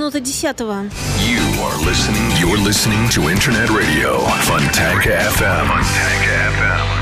Минута десятого. You are listening, you're listening to Internet Radio Fontanka FM. Fontanka FM.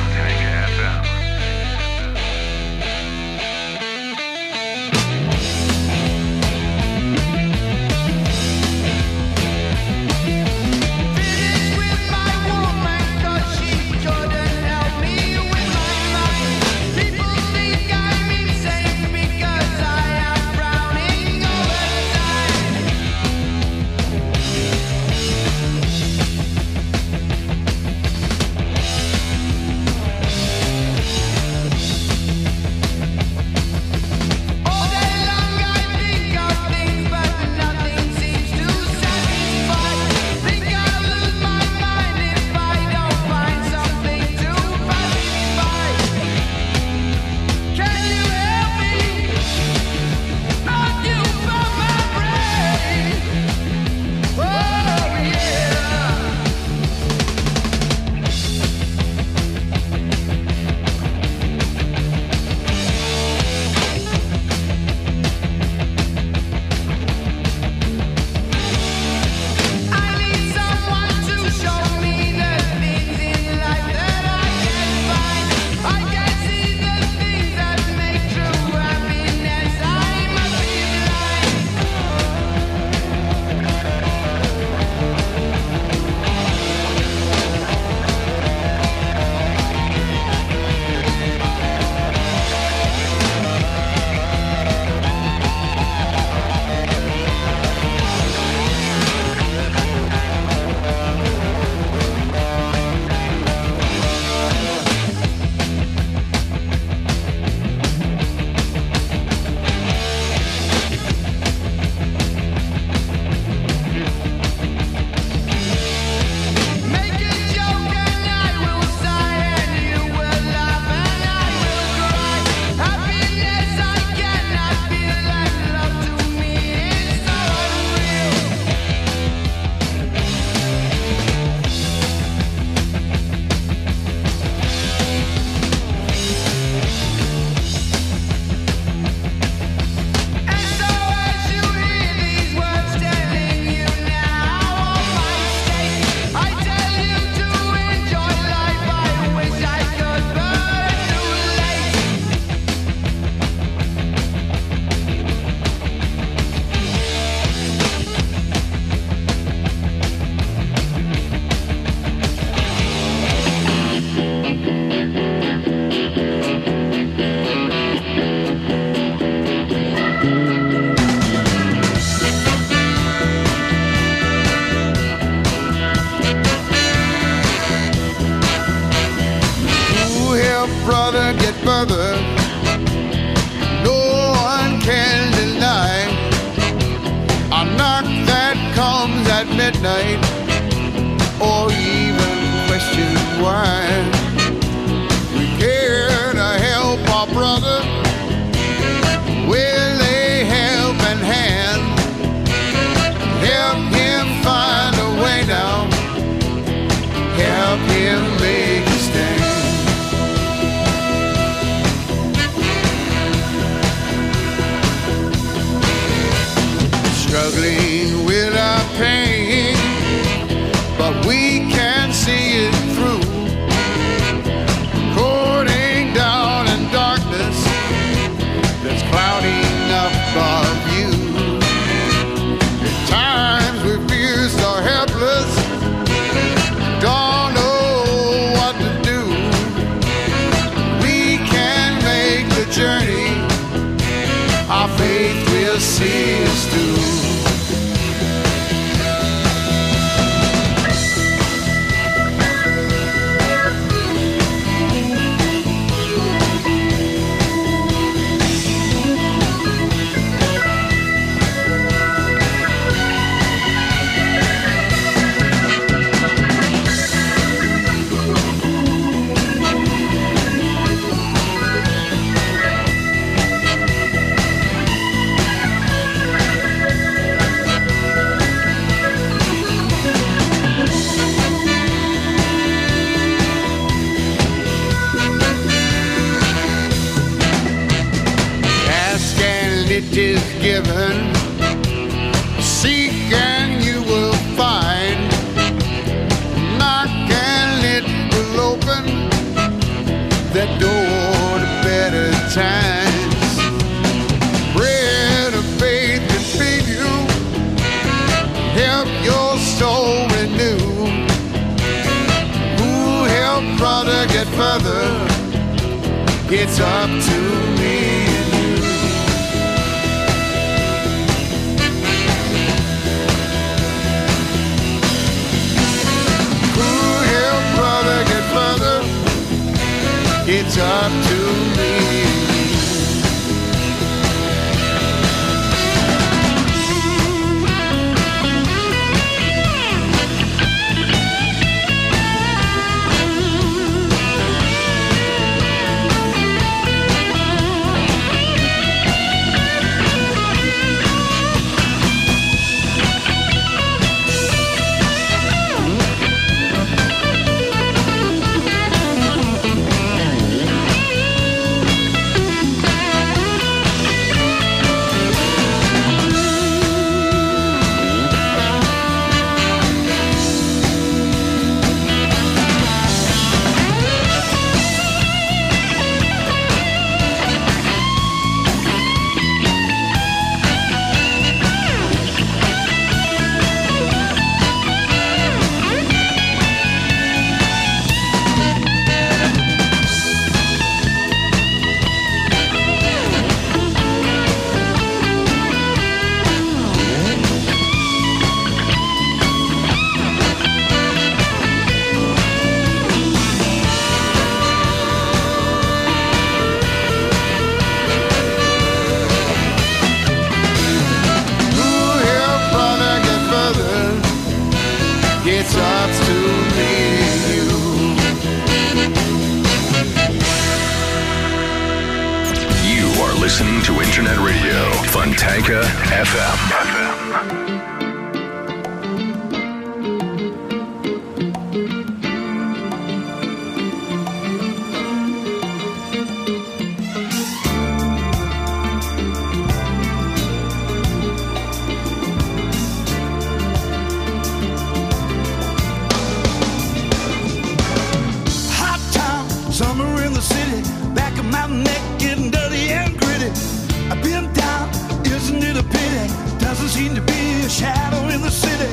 Been down. Isn't it a pity? Doesn't seem to be a shadow in the city.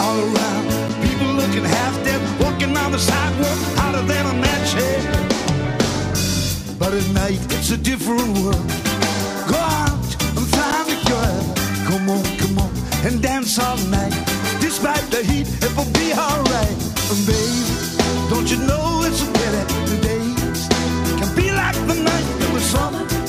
All around, people looking half dead, walking on the sidewalk, hotter than a match head. But at night, it's a different world. Go out and find a girl. Come on, come on, and dance all night. Despite the heat, it will be alright. And baby, don't you know it's a pity? The days can be like the night. It was summer.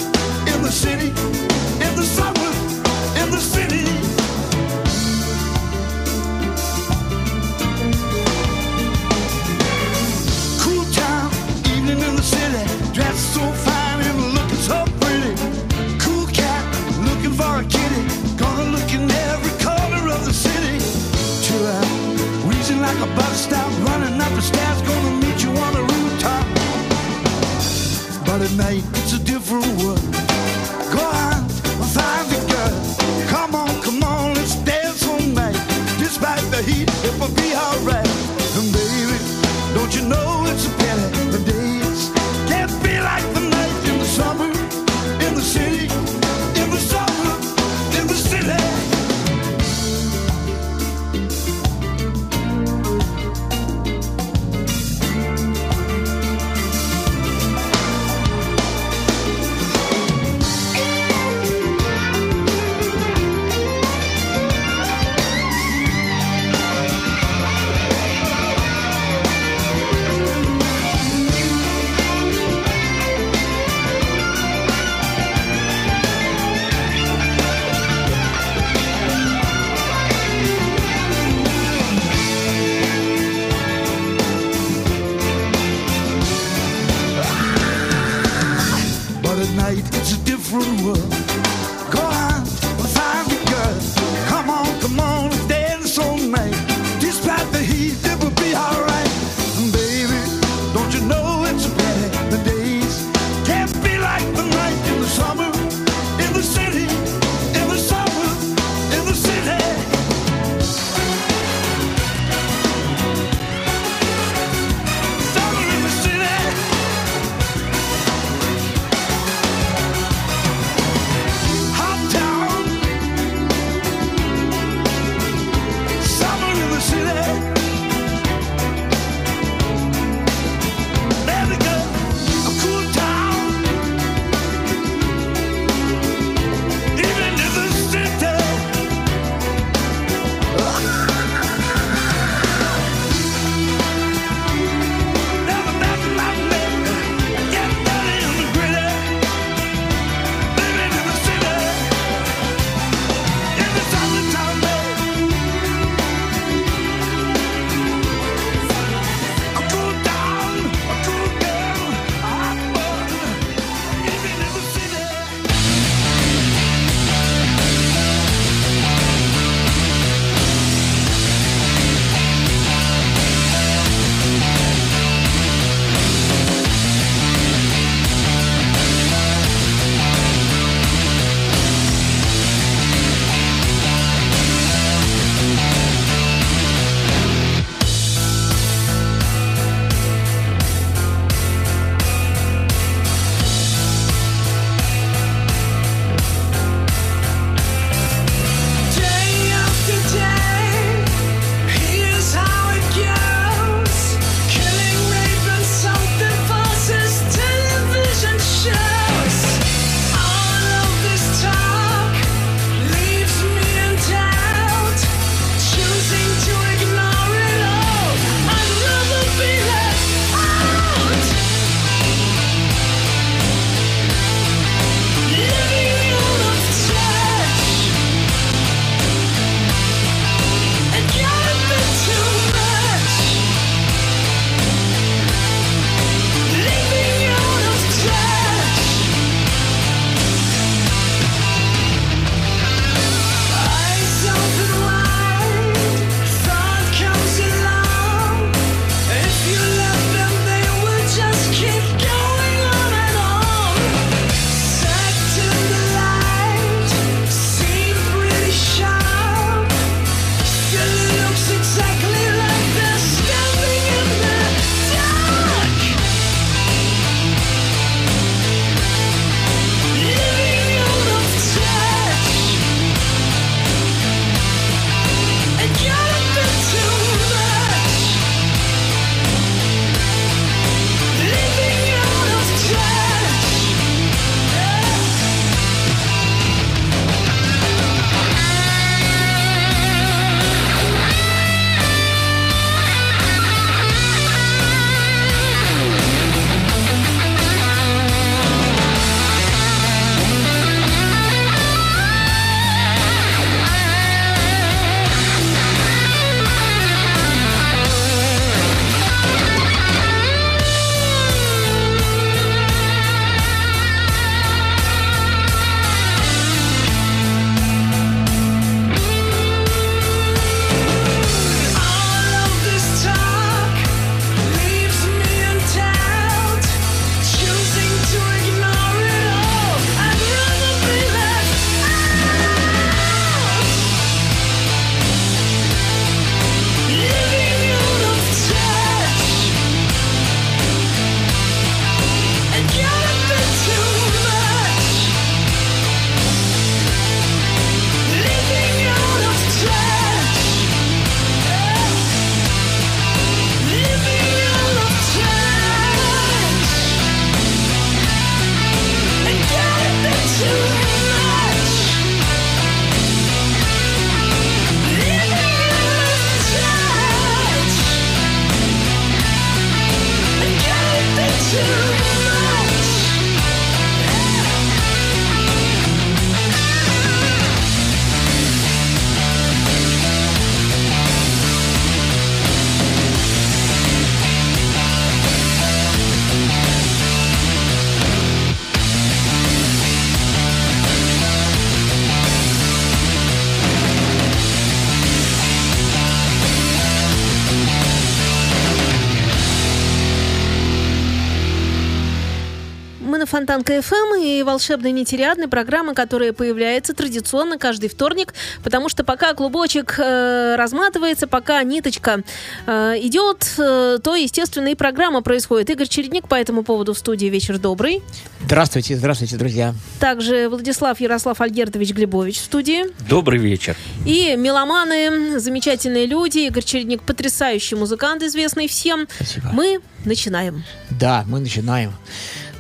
Волшебной нетериадной программы, которая появляется традиционно каждый вторник, потому что пока клубочек э, разматывается, пока ниточка э, идет, э, то, естественно, и программа происходит. Игорь Чередник по этому поводу в студии «Вечер добрый». Здравствуйте, здравствуйте, друзья. Также Владислав Ярослав Альгертович Глебович в студии. Добрый вечер. И меломаны, замечательные люди. Игорь Чередник потрясающий музыкант, известный всем. Спасибо. Мы начинаем. Да, мы начинаем.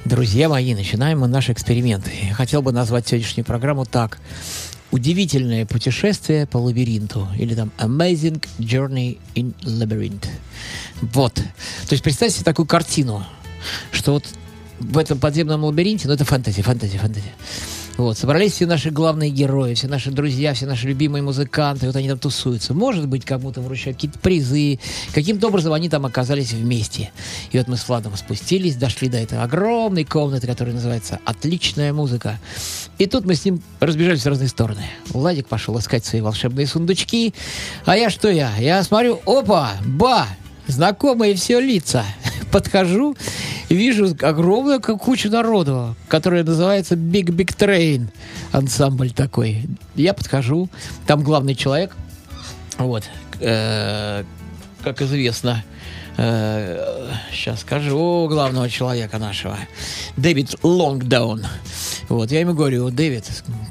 Друзья мои, начинаем мы наш эксперимент. Я хотел бы назвать сегодняшнюю программу так. Удивительное путешествие по лабиринту. Или там Amazing Journey in Labyrinth. Вот. То есть представьте себе такую картину, что вот в этом подземном лабиринте, ну это фантазия, фантазия, фантазия. Вот, собрались все наши главные герои, все наши друзья, все наши любимые музыканты, вот они там тусуются. Может быть, кому-то вручают какие-то призы. Каким-то образом они там оказались вместе. И вот мы с Владом спустились, дошли до этой огромной комнаты, которая называется «Отличная музыка». И тут мы с ним разбежались в разные стороны. Владик пошел искать свои волшебные сундучки. А я что я? Я смотрю, опа, ба, знакомые все лица. Подхожу, вижу огромную кучу народу, которая называется Big Big Train. Ансамбль такой. Я подхожу, там главный человек, вот, э, как известно, э, сейчас скажу главного человека нашего, Дэвид Лонгдаун. Вот, я ему говорю, Дэвид,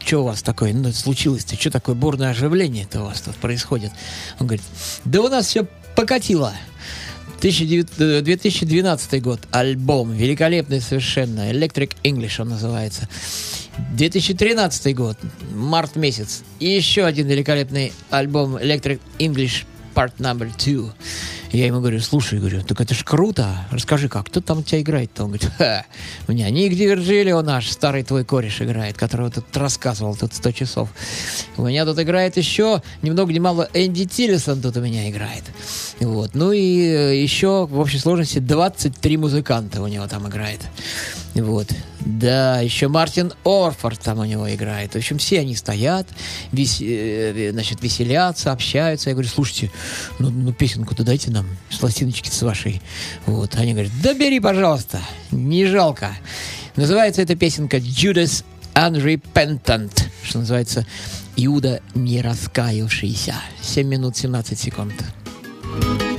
что у вас такое, ну, случилось-то, что такое бурное оживление-то у вас тут происходит? Он говорит, да у нас все покатило. 19- 2012 год, альбом, великолепный совершенно, Electric English он называется. 2013 год, март месяц, еще один великолепный альбом Electric English Part Number Two. Я ему говорю, слушай, говорю, так это ж круто, расскажи, как, кто там тебя играет-то? Он говорит, Ха, у меня Ник Дивержилио наш, старый твой кореш играет, которого тут рассказывал тут 100 часов. У меня тут играет еще, ни много ни мало, Энди Тиллисон тут у меня играет. Вот. Ну и э, еще в общей сложности 23 музыканта у него там играет. Вот. Да, еще Мартин Орфорд там у него играет. В общем, все они стоят, вес- э, значит, веселятся, общаются. Я говорю, слушайте, ну, ну песенку-то дайте нам с пластиночки с вашей. Вот. Они говорят, да бери, пожалуйста, не жалко. Называется эта песенка Judas Unrepentant, что называется Иуда не раскаявшийся. 7 минут 17 секунд. Phoenician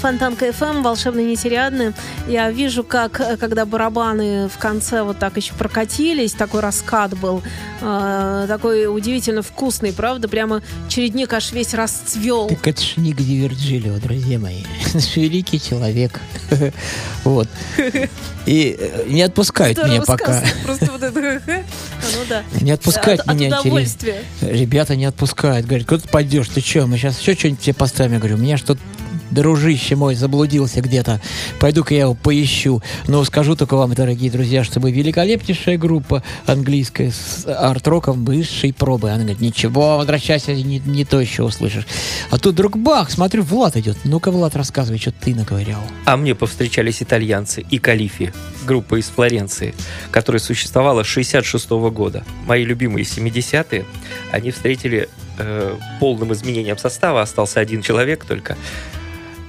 Фонтанка ФМ, волшебно нетериадны. Я вижу, как, э, когда барабаны в конце вот так еще прокатились, такой раскат был, э, такой удивительно вкусный, правда? Прямо чередник аж весь расцвел. Так это ж Ник Ди Вирджилио, друзья мои. Великий человек. Вот. И э, не отпускают Здорово меня пока. сказано, Просто вот это... «хе-хе». Ну да. Не отпускают От- от меня удовольствия. Ребята не отпускают. Говорят, куда ты пойдешь? Ты что? Мы сейчас еще что-нибудь тебе поставим. Я говорю, у меня что-то дружище мой заблудился где-то. Пойду-ка я его поищу. Но скажу только вам, дорогие друзья, что мы великолепнейшая группа английская с арт-роком высшей пробы. Она говорит, ничего, возвращайся, не, не то еще услышишь. А тут вдруг бах, смотрю, Влад идет. Ну-ка, Влад, рассказывай, что ты наговорял. А мне повстречались итальянцы и Калифи, группа из Флоренции, которая существовала с 66 года. Мои любимые 70-е, они встретили э, полным изменением состава, остался один человек только.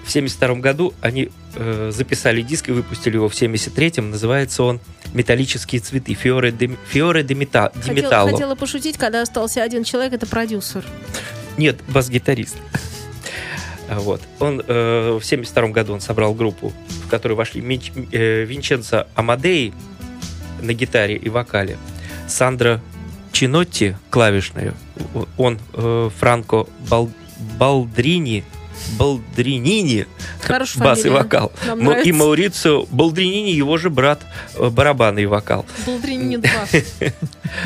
В 72 году они э, записали диск и выпустили его в 73-м. Называется он «Металлические цветы» Фиоре де, Фиоре де, мета, де Хотел- Металло. хотела пошутить, когда остался один человек, это продюсер. Нет, бас-гитарист. А Вот. Он э, в 72 году он собрал группу, в которую вошли Мич- э, Винченцо Амадей на гитаре и вокале, Сандра Чинотти клавишную, он э, Франко Бал- Балдрини Балдринини бас и фамилия. вокал. Нам И. Маурицио Балдринини, его же брат, э, барабаны и вокал. Болдрини 2.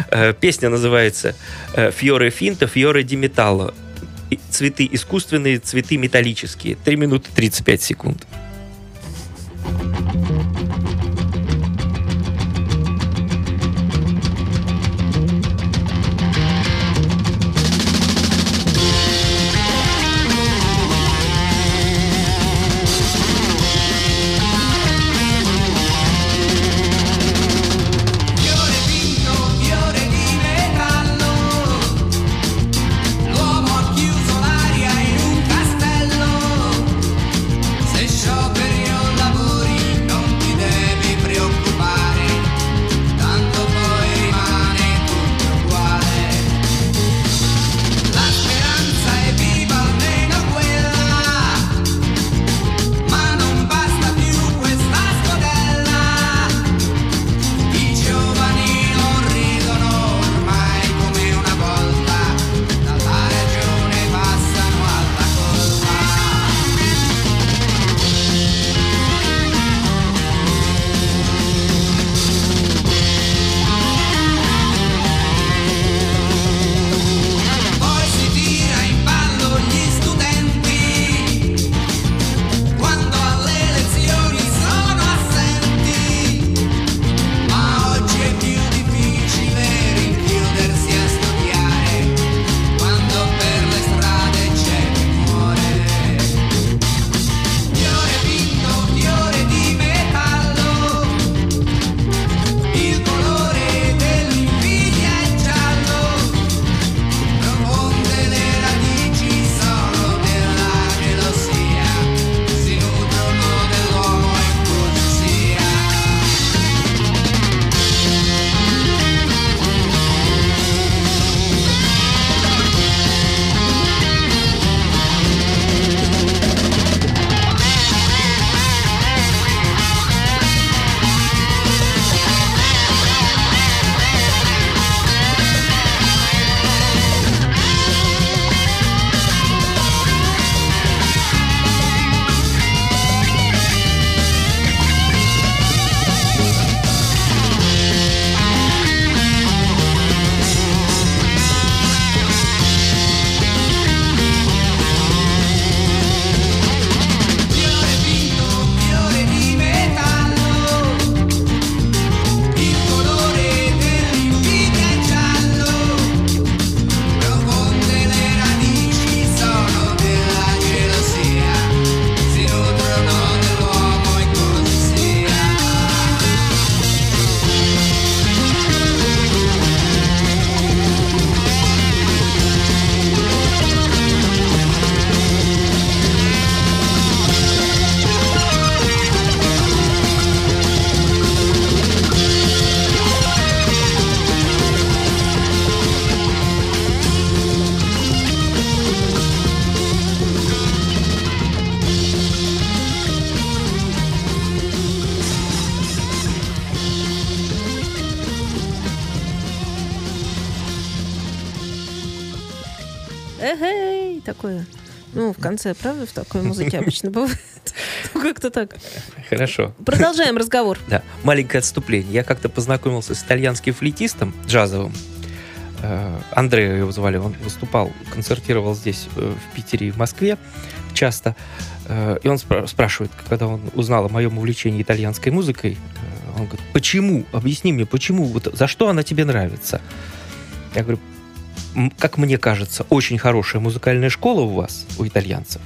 Э, Песня называется э, «Фьоре финта, фьоре ди металло». И Цветы искусственные, цветы металлические. 3 минуты 35 секунд. Конце, правда, в такой музыке обычно бывает? Ну, как-то так. Хорошо. Продолжаем разговор. Да, маленькое отступление. Я как-то познакомился с итальянским флейтистом джазовым. Э, Андреа его звали, он выступал, концертировал здесь, э, в Питере и в Москве часто. Э, И он спра- спрашивает, когда он узнал о моем увлечении итальянской музыкой, он говорит, почему, объясни мне, почему, вот за что она тебе нравится? Я говорю, «М, как мне кажется, очень хорошая музыкальная школа у вас, у итальянцев.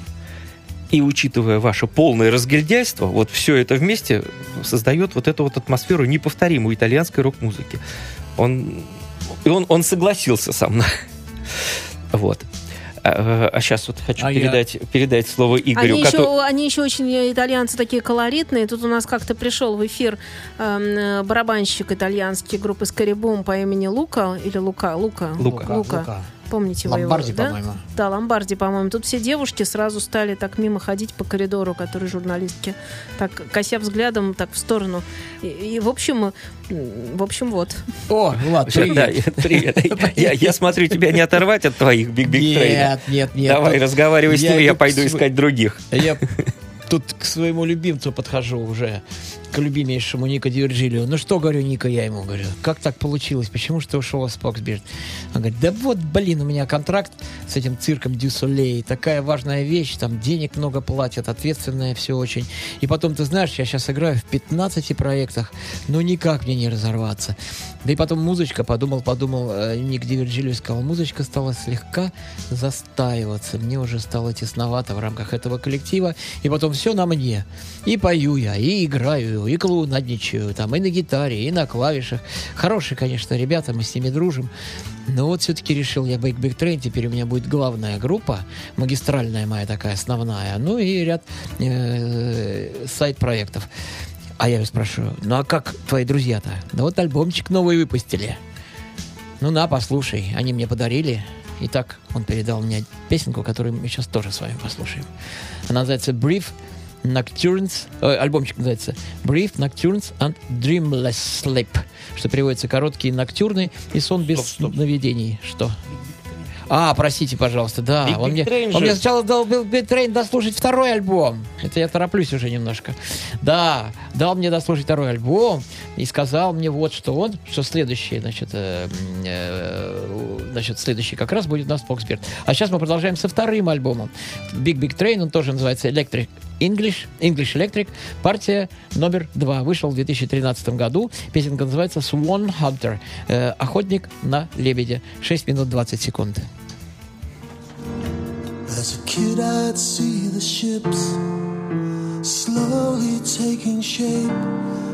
И учитывая ваше полное разгильдяйство, вот все это вместе создает вот эту вот атмосферу неповторимой итальянской рок-музыки. Он, и он, он согласился со мной. Вот. А, сейчас вот хочу А я- передать, передать слово Игорю. Они который- еще, они еще очень, э, итальянцы, такие колоритные. Тут у нас как-то пришел в эфир эм, э, барабанщик итальянский группы Скорибум по имени Лука. Или Лука? Лука. Лука. Лука. Помните вы его, Ломбарди, да? по-моему. Да, Ломбарди, по-моему. Тут все девушки сразу стали так мимо ходить по коридору, которые журналистки, так кося взглядом так в сторону. И, и, в общем, в общем, вот. О, Влад, привет. Да, привет. Я, я смотрю, тебя не оторвать от твоих биг биг Нет, нет, нет. Давай, Тут разговаривай с ним, я пойду св- искать других. Я тут к своему любимцу подхожу уже, к любимейшему Ника Дивирджилио. Ну что, говорю, Ника, я ему говорю, как так получилось? Почему что ушел из Фоксбирд? Он говорит, да вот, блин, у меня контракт с этим цирком Дю Солей, такая важная вещь, там денег много платят, ответственное все очень. И потом, ты знаешь, я сейчас играю в 15 проектах, но никак мне не разорваться. Да и потом музычка, подумал, подумал, э, Ник Дивирджилио сказал, музычка стала слегка застаиваться, мне уже стало тесновато в рамках этого коллектива, и потом все на мне. И пою я, и играю, и клоунадничаю, там, и на гитаре, и на клавишах. Хорошие, конечно, ребята, мы с ними дружим. Но вот все-таки решил я Big Train, теперь у меня будет главная группа, магистральная моя такая, основная, ну и ряд э, сайт-проектов. А я его спрашиваю, ну а как твои друзья-то? Да вот альбомчик новый выпустили. Ну на, послушай. Они мне подарили. Итак, он передал мне песенку, которую мы сейчас тоже с вами послушаем. Она называется Brief Nocturnes. э, альбомчик называется Brief Nocturnes and Dreamless Sleep. Что переводится короткие ноктюрны и сон без сновидений. Что? А, простите, пожалуйста, да. Big он, Big мне, Train он же. мне сначала дал Big Big Train дослушать второй альбом. Это я тороплюсь уже немножко. Да, дал мне дослушать второй альбом и сказал мне вот, что он, что следующий, значит, э, э, значит, следующий как раз будет у нас Фоксберт. А сейчас мы продолжаем со вторым альбомом. Big Big Train, он тоже называется Electric English, English Electric, партия номер два. Вышел в 2013 году. Песенка называется Swan Hunter. Э, охотник на лебедя. 6 минут 20 секунд. As a kid, I'd see the ships slowly taking shape.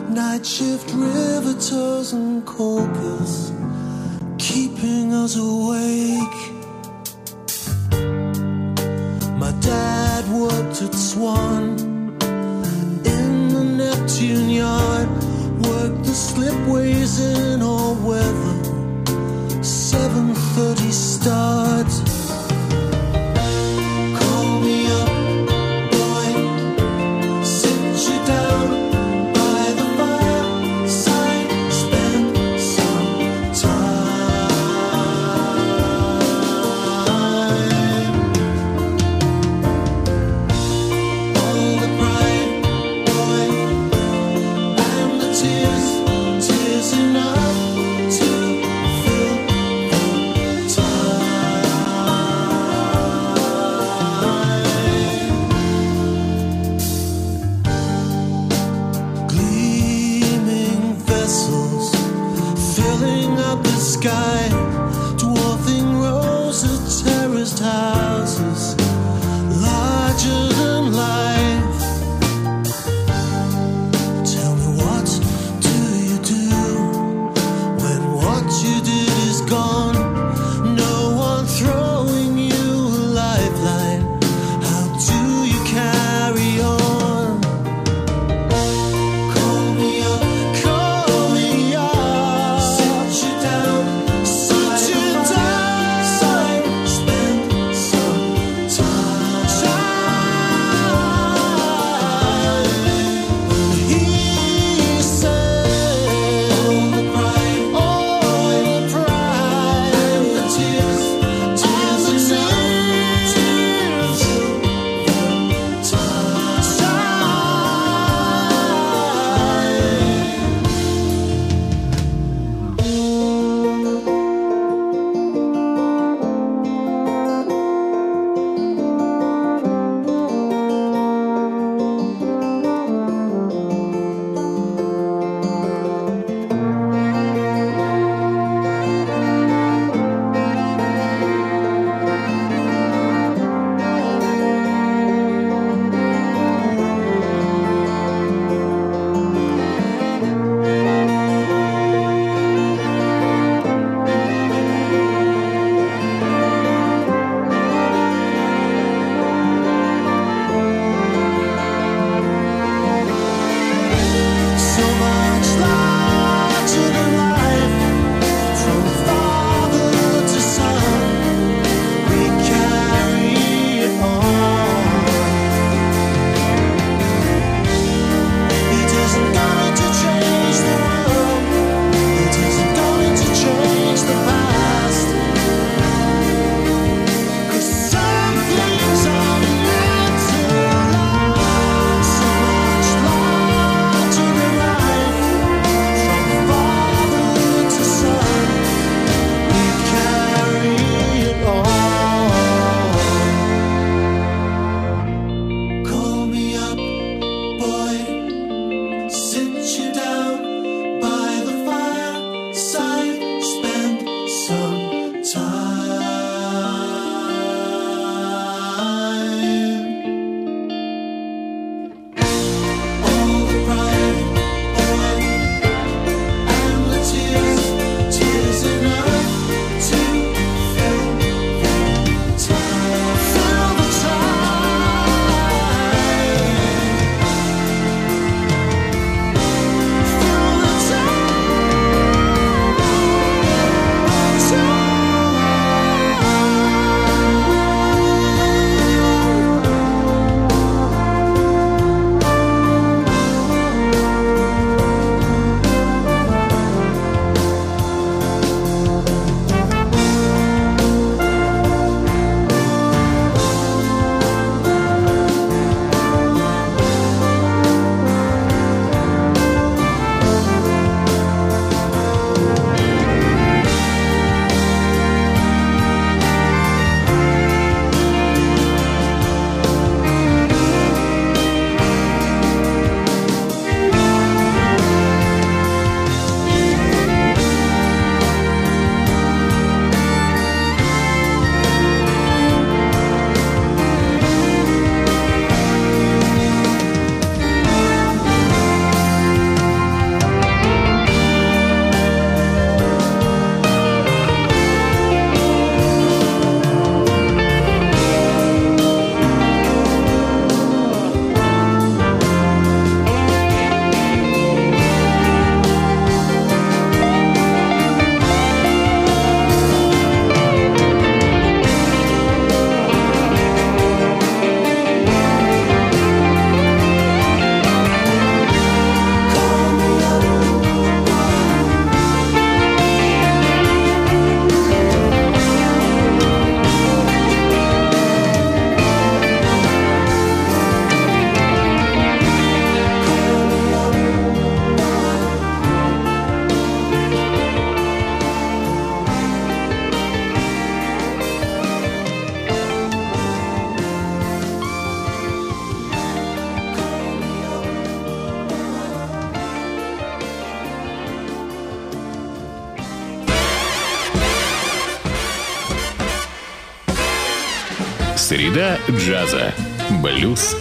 Night shift riveters and caulkers keeping us awake. My dad worked at Swan in the Neptune yard, worked the slipways in all weather. 7:30 starts.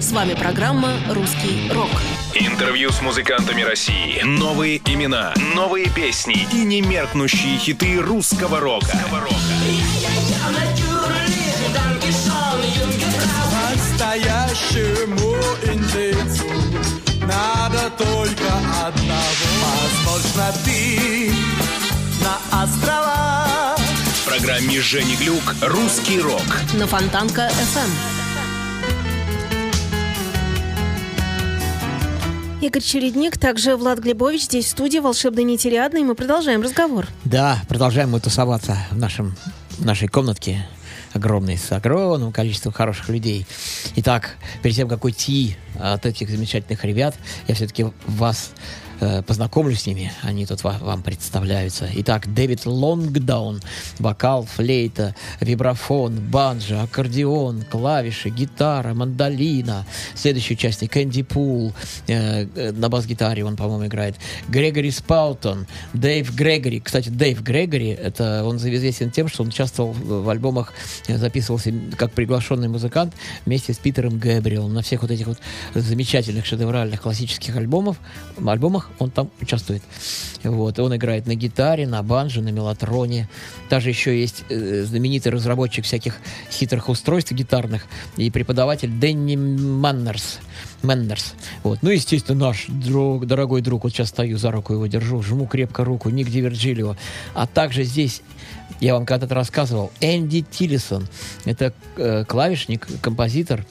С вами программа «Русский рок». Интервью с музыкантами России. Новые имена, новые песни и немеркнущие хиты русского рока. Настоящему индейцу надо только одного. Возможно, ты на острова В программе Жени Глюк «Русский рок». На Фонтанка Игорь Чередник, также Влад Глебович здесь в студии «Волшебной нетериадной». Мы продолжаем разговор. Да, продолжаем мы тусоваться в, нашем, в нашей комнатке огромной, с огромным количеством хороших людей. Итак, перед тем, как уйти от этих замечательных ребят, я все-таки вас познакомлю с ними. Они тут ва- вам представляются. Итак, Дэвид Лонгдаун. Вокал, флейта, вибрафон, банджо, аккордеон, клавиши, гитара, мандолина. Следующий участник Энди Пул. э, э, на бас-гитаре он, по-моему, играет. Грегори Спаутон. Дэйв Грегори. Кстати, Дэйв Грегори, это он известен тем, что он участвовал в альбомах, э, записывался как приглашенный музыкант вместе с Питером Гэбриэлом. На всех вот этих вот замечательных шедевральных классических альбомов, альбомах он там участвует. Вот. Он играет на гитаре, на банджо, на мелатроне. Даже еще есть э, знаменитый разработчик всяких хитрых устройств гитарных и преподаватель Дэнни Маннерс. Мэннерс. Вот. Ну, естественно, наш друг, дорогой друг, вот сейчас стою за руку его держу, жму крепко руку, Ник Диверджилио. А также здесь я вам когда-то рассказывал, Энди Тиллисон. Это э, клавишник, композитор,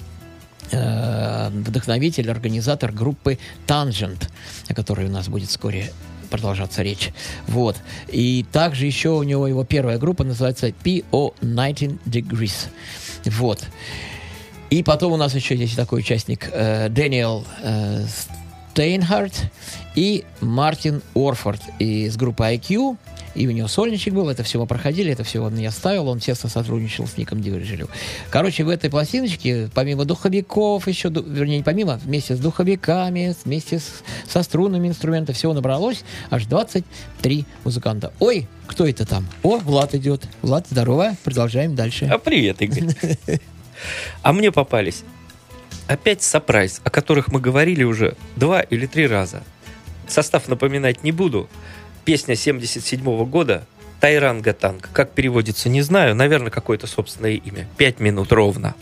э, вдохновитель, организатор группы Tangent, о которой у нас будет вскоре продолжаться речь. Вот. И также еще у него его первая группа называется PO19 Degrees. Вот. И потом у нас еще есть такой участник э, Дэниел э, Стейнхарт и Мартин Орфорд из группы IQ. И у него сольничек был, это все мы проходили, это все он мне ставил, он тесно сотрудничал с Ником Дивержелем. Короче, в этой пластиночке, помимо духовиков, еще, вернее, не помимо, вместе с духовиками, вместе с- со струнными инструментами, всего набралось аж 23 музыканта. Ой, кто это там? О, Влад идет. Влад, здорово, продолжаем дальше. А привет, Игорь. А мне попались опять сапрайз, о которых мы говорили уже два или три раза. Состав напоминать не буду. Песня 77 года Тайранга Танк. Как переводится, не знаю. Наверное, какое-то собственное имя. Пять минут ровно.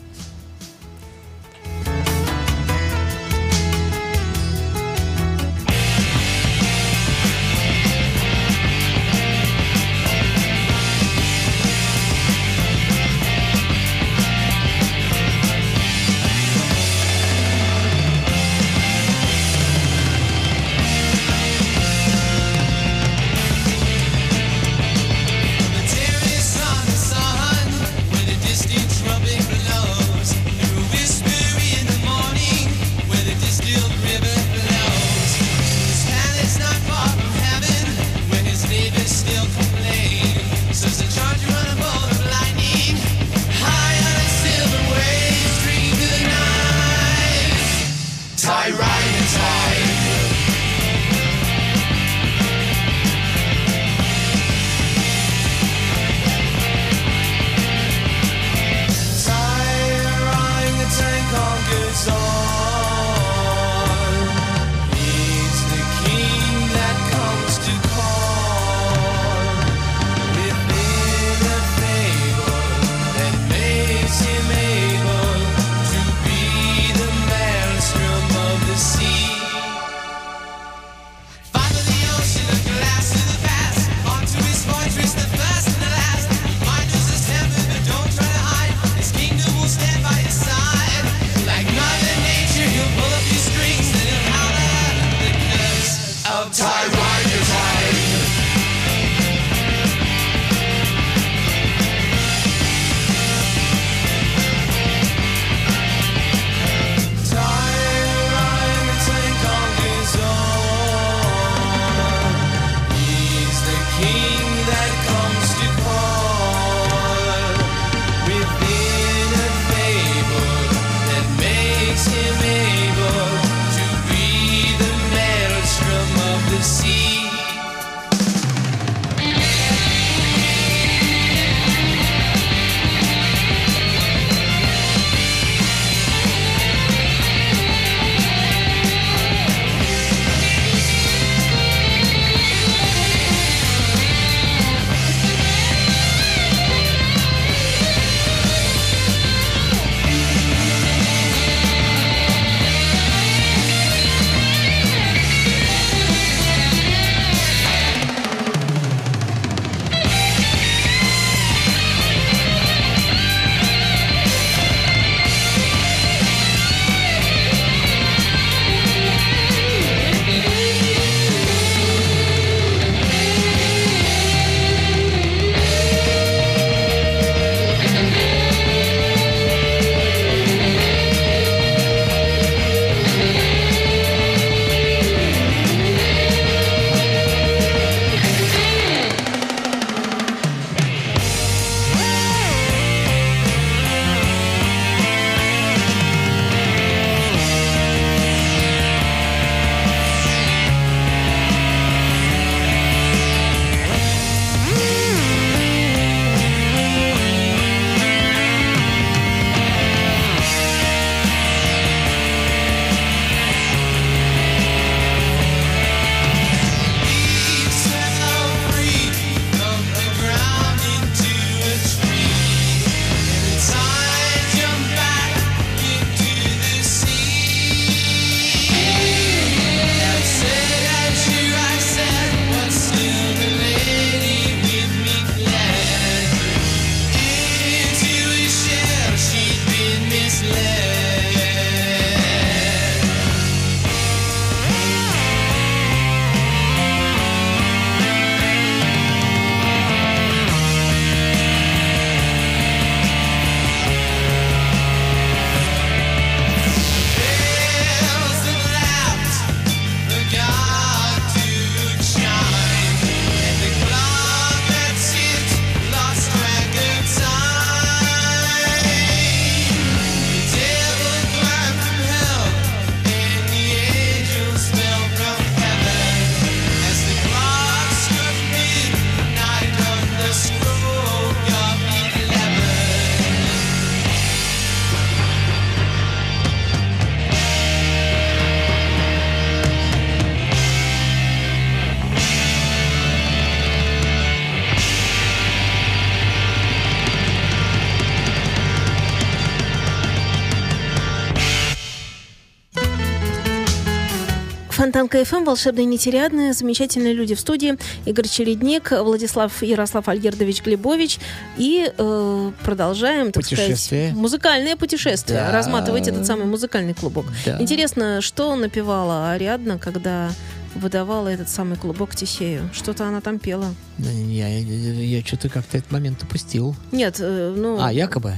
Фонтан КФМ, волшебные нетерядные, замечательные люди в студии. Игорь Чередник, Владислав Ярослав Альгердович Глебович. И э, продолжаем, так Путешествие. сказать, музыкальное путешествие. Да. Разматывать этот самый музыкальный клубок. Да. Интересно, что напевала Ариадна, когда выдавала этот самый клубок Тесею? Что-то она там пела. Я, я, что-то как-то этот момент упустил. Нет, э, ну... А, якобы.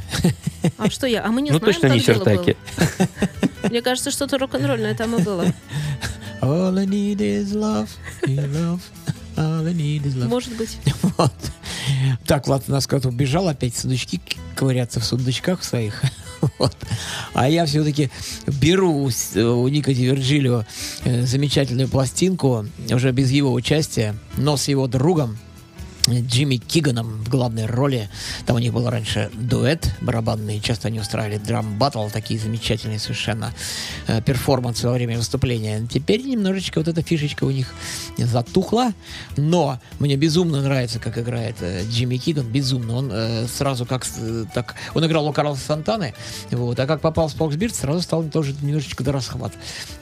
А что я? А мы не Ну, знаем, точно не. Сертаки. Мне кажется, что-то рок-н-ролльное там и было. All I need is love, is love. All I need is love. Может быть. Вот. Так, у нас куда-то убежал опять сундучки ковыряться в сундучках своих. Вот. А я все-таки беру у, Ника Дивергилио э, замечательную пластинку, уже без его участия, но с его другом, Джимми Киганом в главной роли. Там у них был раньше дуэт барабанный, часто они устраивали драм баттл, такие замечательные совершенно э, перформансы во время выступления. Теперь немножечко вот эта фишечка у них затухла, но мне безумно нравится, как играет э, Джимми Киган, безумно. Он э, сразу как э, так, он играл у Карлоса Сантаны, вот, а как попал в Споксбирд, сразу стал тоже немножечко до расхват.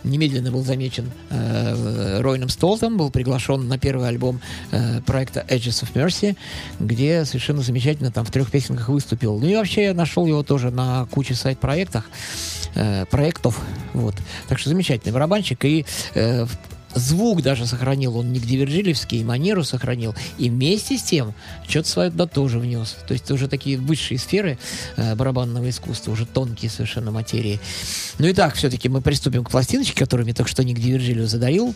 Немедленно был замечен э, Ройном Столтом, был приглашен на первый альбом э, проекта Edges of Mercy, где совершенно замечательно там в трех песенках выступил. Ну и вообще я нашел его тоже на куче сайт-проектах, э, проектов, вот. Так что замечательный барабанщик и э, Звук даже сохранил, он не Дивержилевский, манеру сохранил. И вместе с тем что-то свое туда тоже внес. То есть уже такие высшие сферы э, барабанного искусства, уже тонкие совершенно материи. Ну и так, все-таки мы приступим к пластиночке, которую мне только что Ник Дивержилио задарил.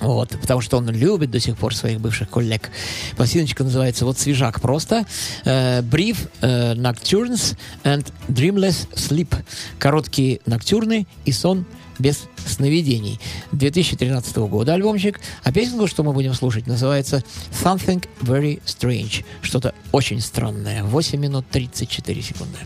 Вот, потому что он любит до сих пор своих бывших коллег. Пластиночка называется вот свежак просто. Э, Brief э, Nocturnes and Dreamless Sleep. Короткие ноктюрны и сон без сновидений. 2013 года альбомчик. А песенку, что мы будем слушать, называется Something Very Strange. Что-то очень странное. 8 минут 34 секунды.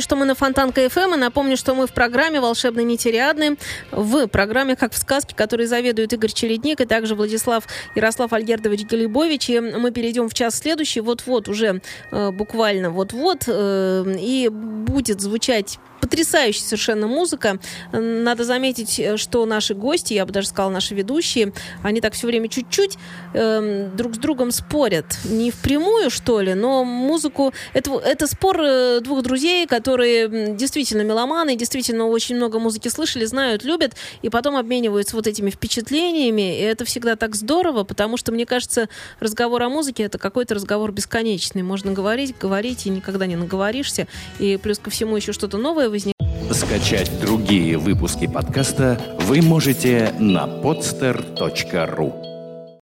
Что на Фонтанка ФМ, и напомню, что мы в программе «Волшебные нетериадны», в программе «Как в сказке», которой заведует Игорь Челедник, и также Владислав Ярослав Альгердович Гелибович. И мы перейдем в час следующий, вот-вот, уже э, буквально вот-вот, э, и будет звучать потрясающая совершенно музыка. Надо заметить, э, что наши гости, я бы даже сказала, наши ведущие, они так все время чуть-чуть эм, друг с другом спорят. Не впрямую, что ли, но музыку... Это, это спор э, двух друзей, которые действительно меломаны, действительно очень много музыки слышали, знают, любят, и потом обмениваются вот этими впечатлениями. И это всегда так здорово, потому что, мне кажется, разговор о музыке — это какой-то разговор бесконечный. Можно говорить, говорить, и никогда не наговоришься. И плюс ко всему еще что-то новое возникает. Скачать другие выпуски подкаста вы можете на podster.ru.